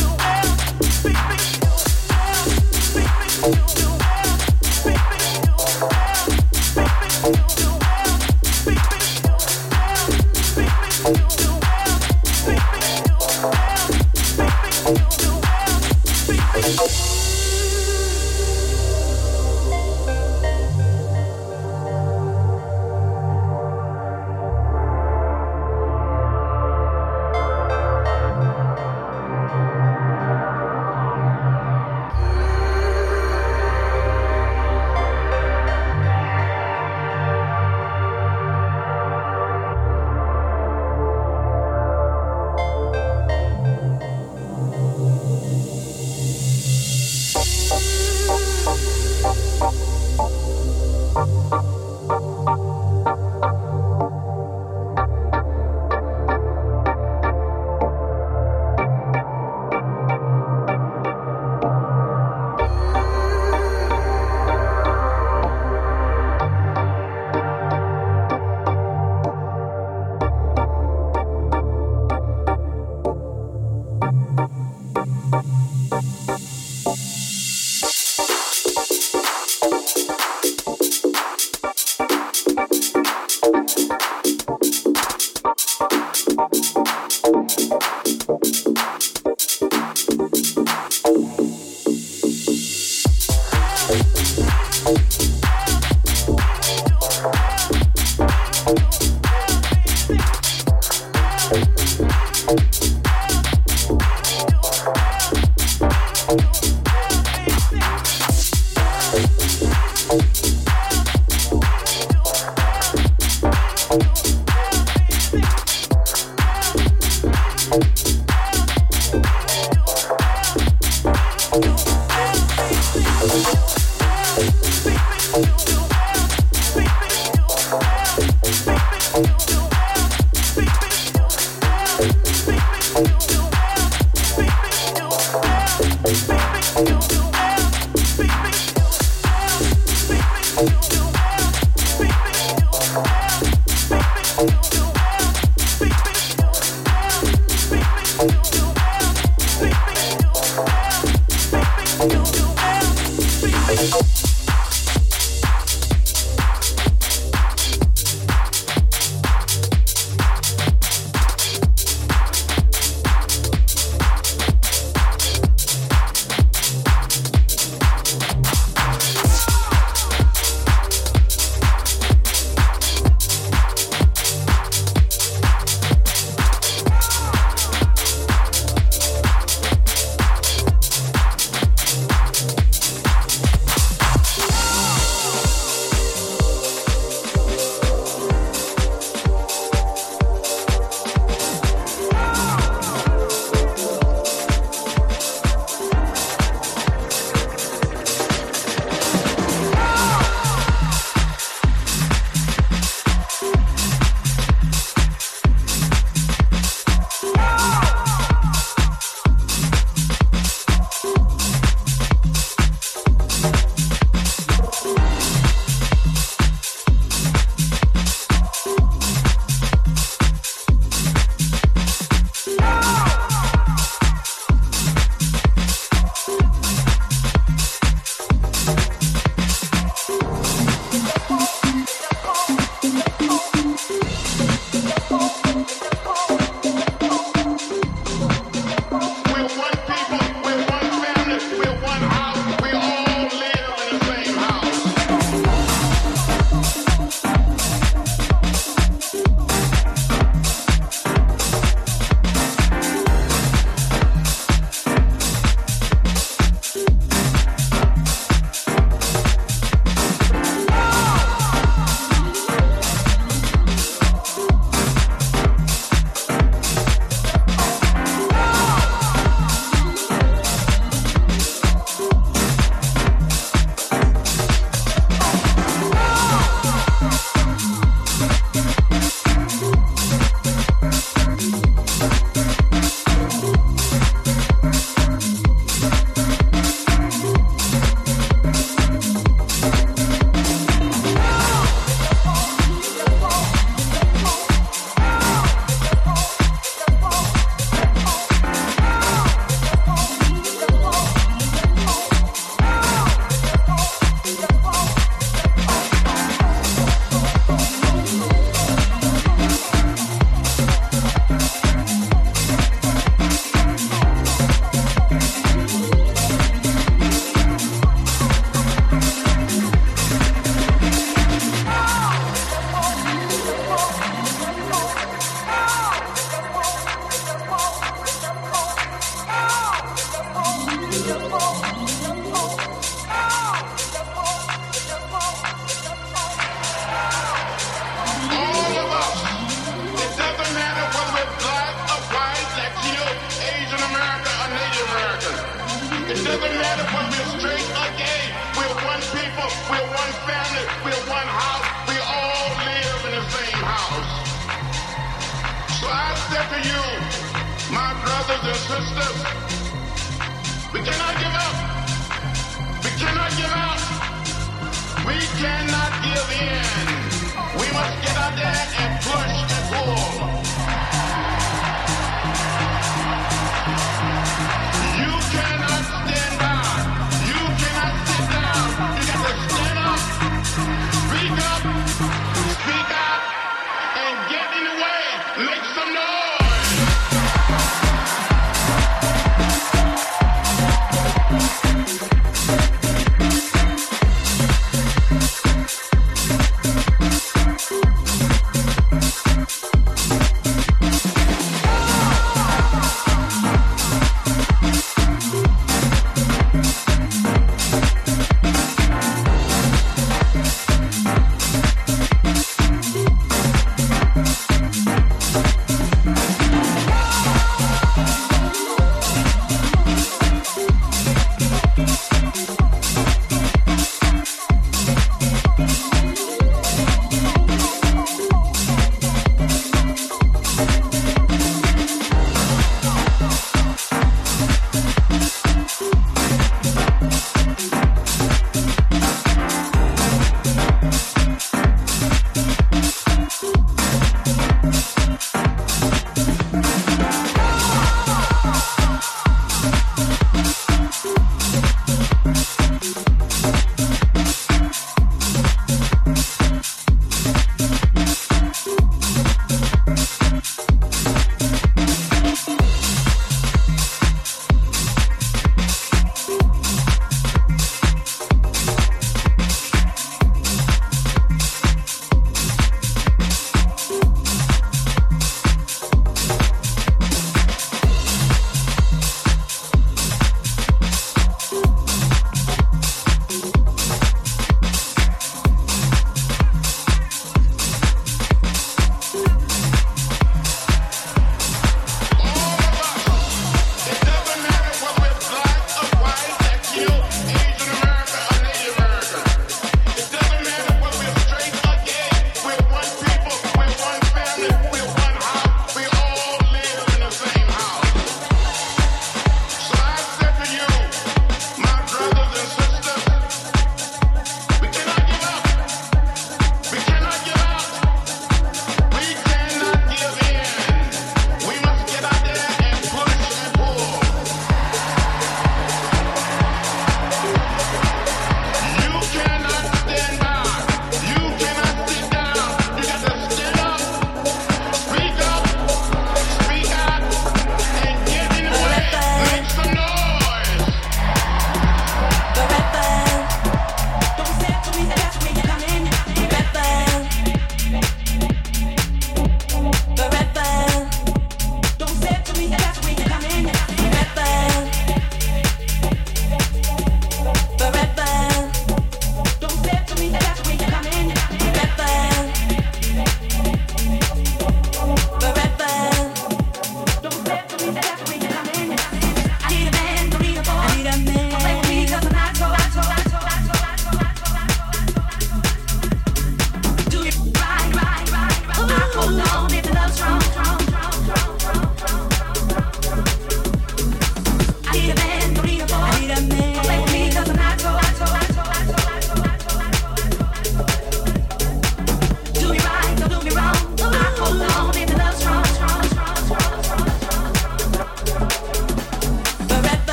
know.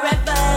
forever.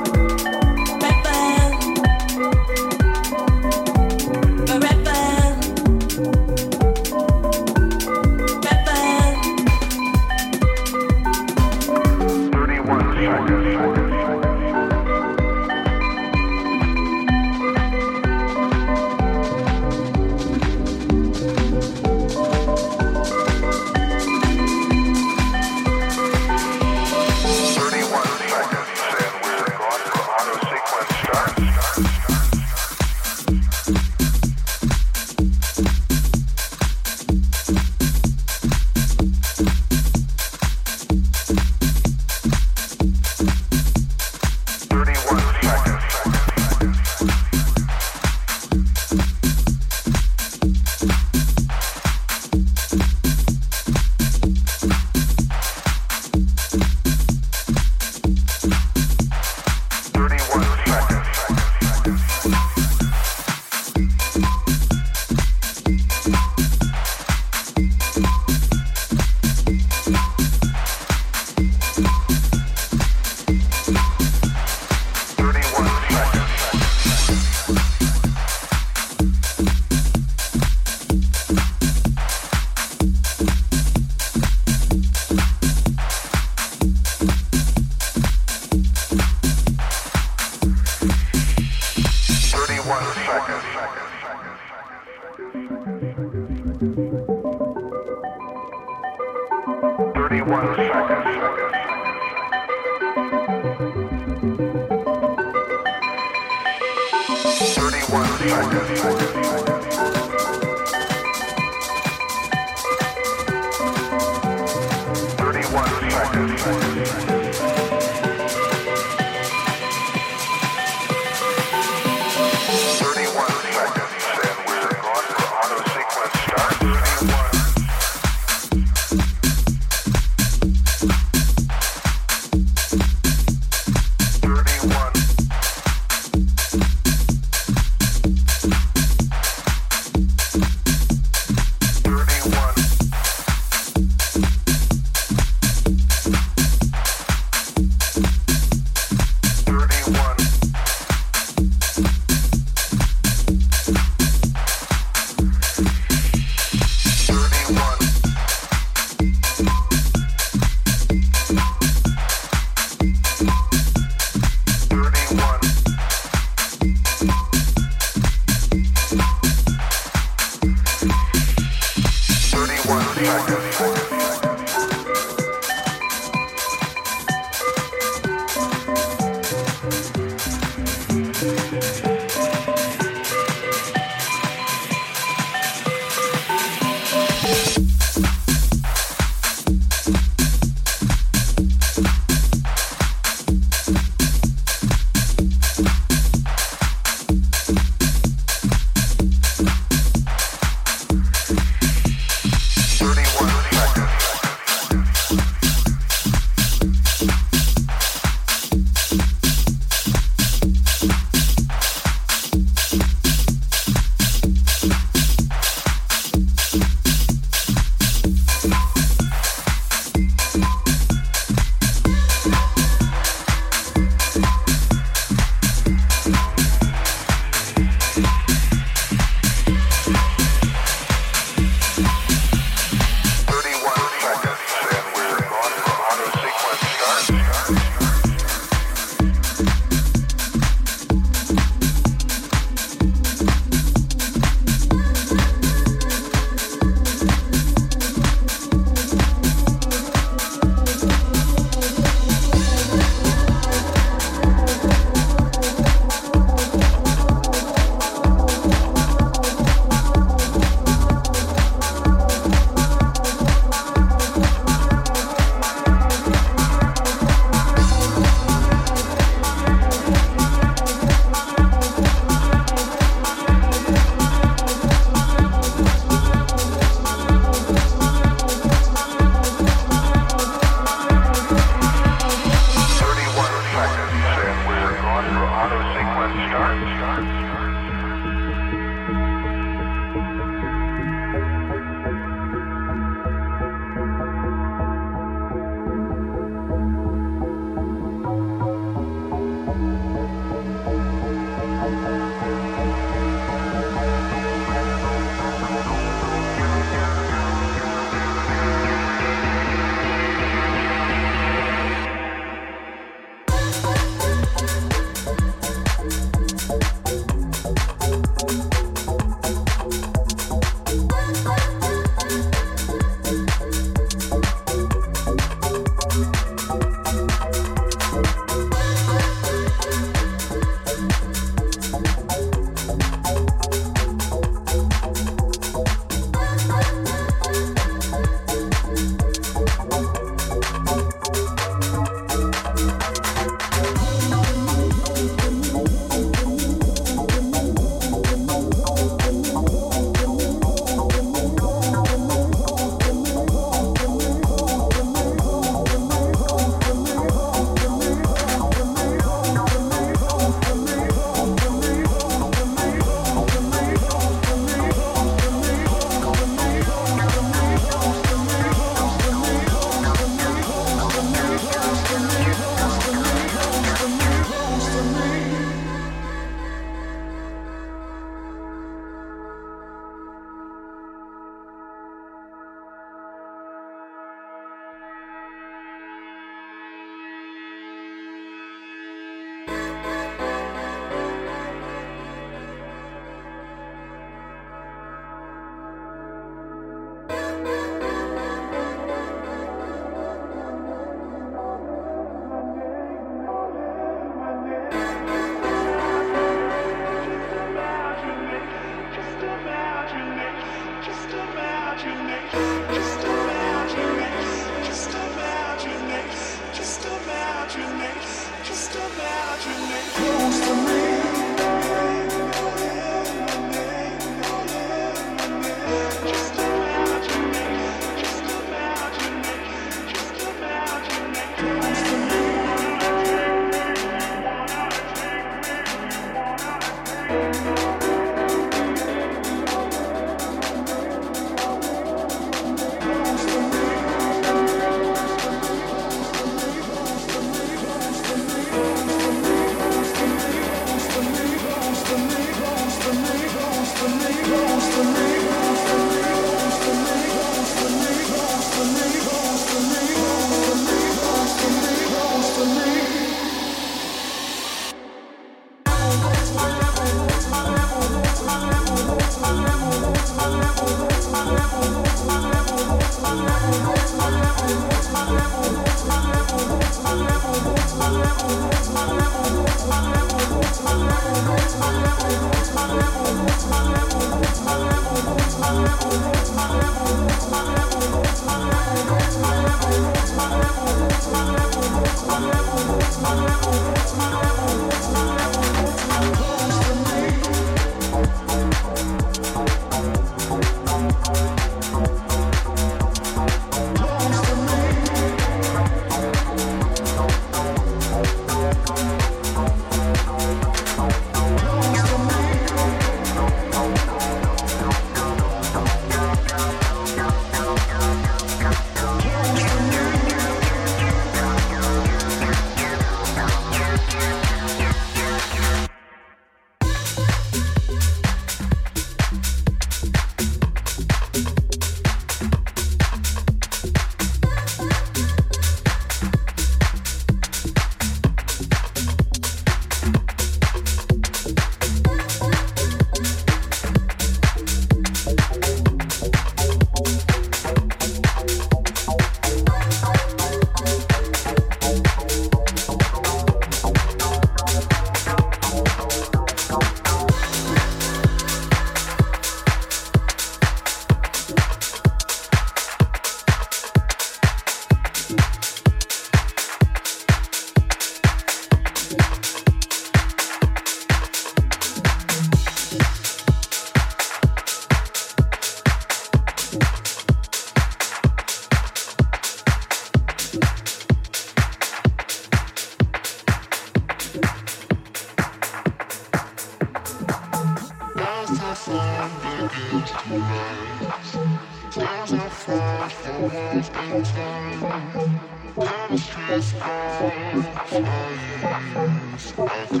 Chemistry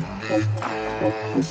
is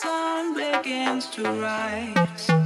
sun begins to rise.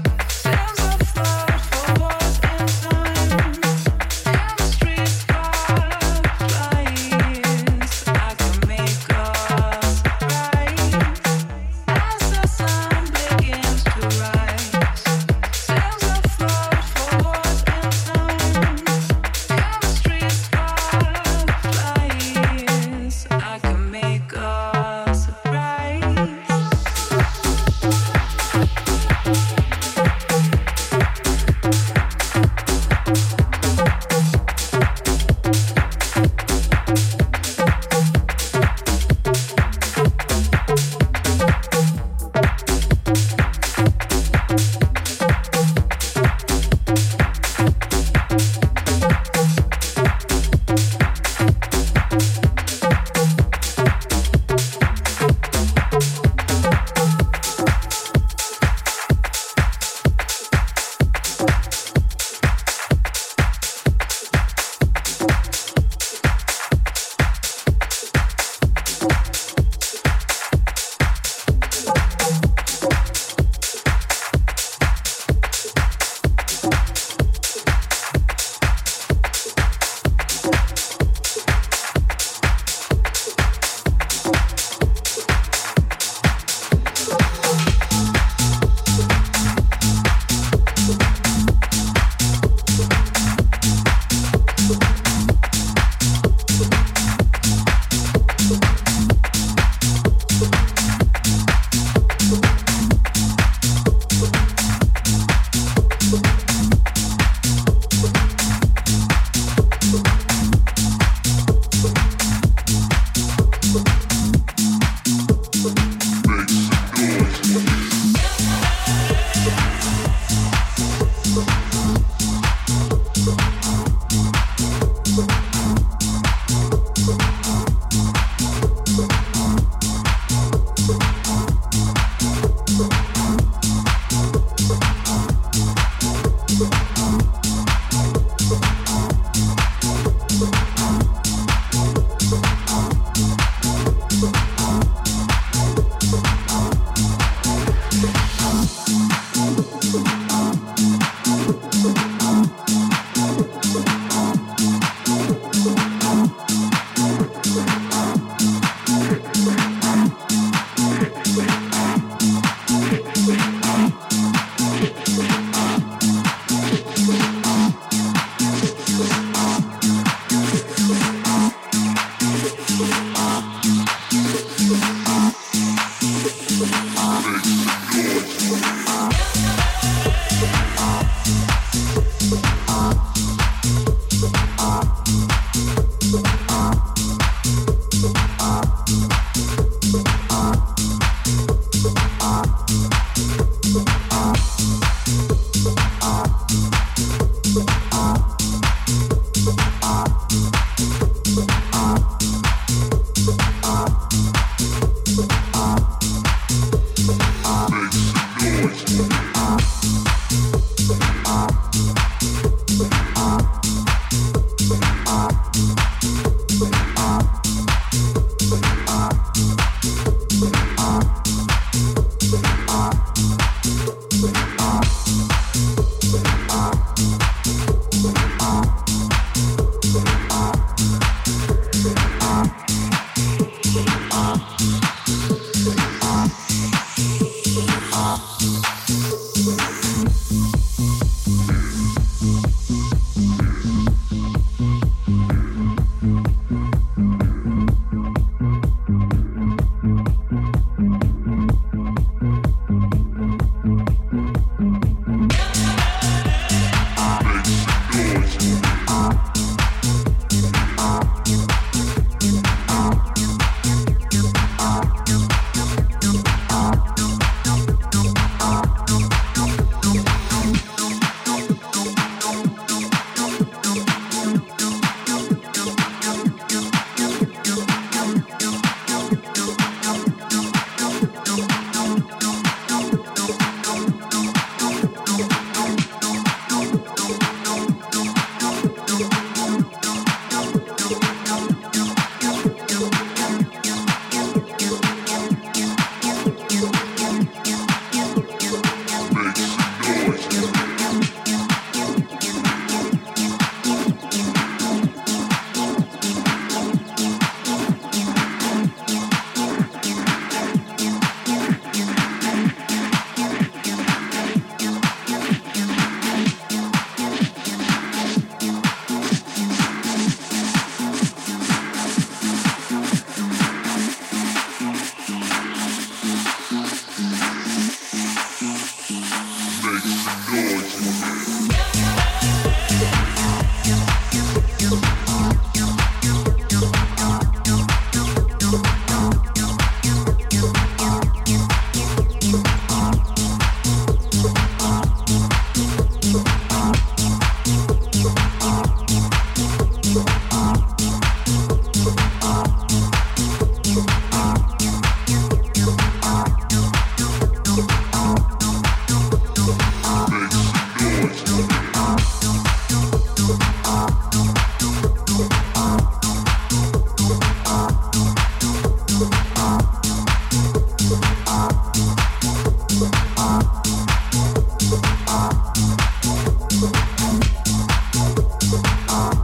Uh-huh.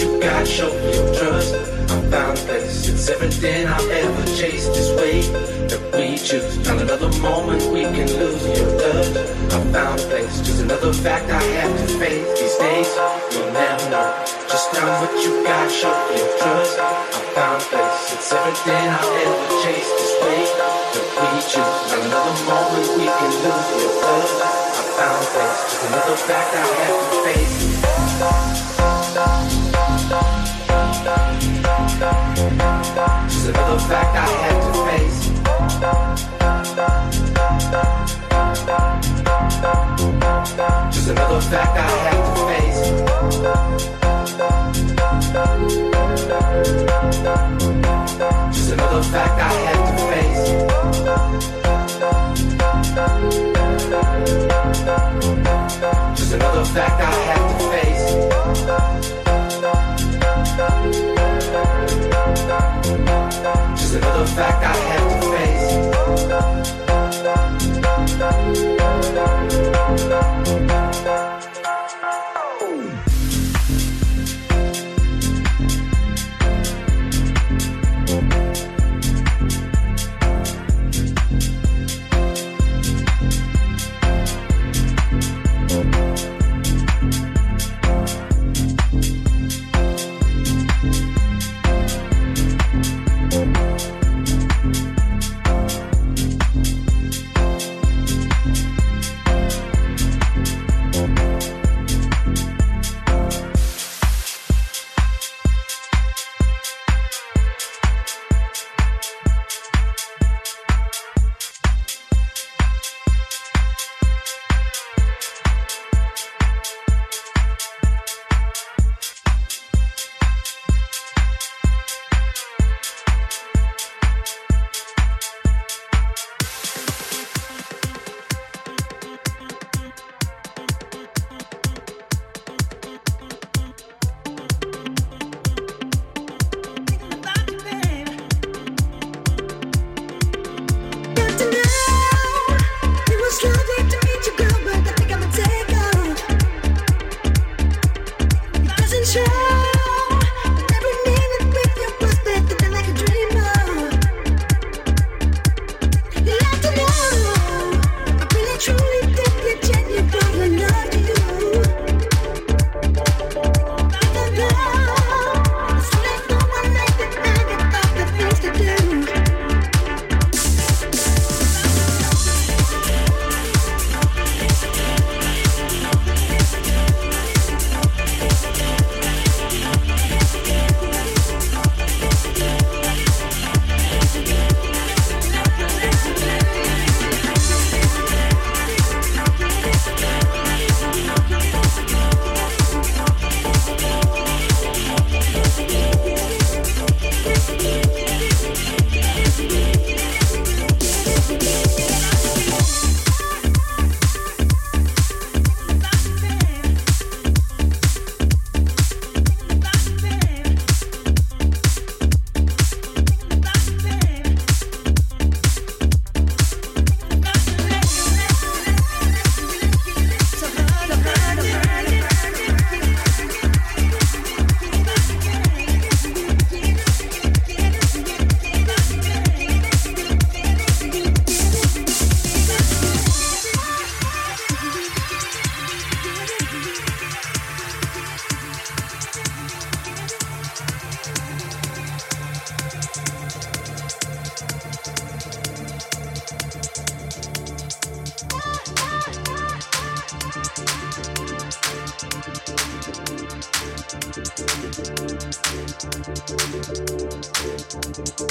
You got. Show me your trust. I found a place. It's everything I'll ever chased. This way that we choose. Not another moment we can lose your love. I found place. Just another fact I have to face. These days, you'll never know just how what you got. Show me your trust. I found place. It's everything I'll ever chased. This way that we choose. Not another moment we can lose your touch. I found place. Just another fact I have to face. Just another fact I have to face. Just another fact I to face. Just another fact I have to face. Just another fact I have to face. Another fact I have to face.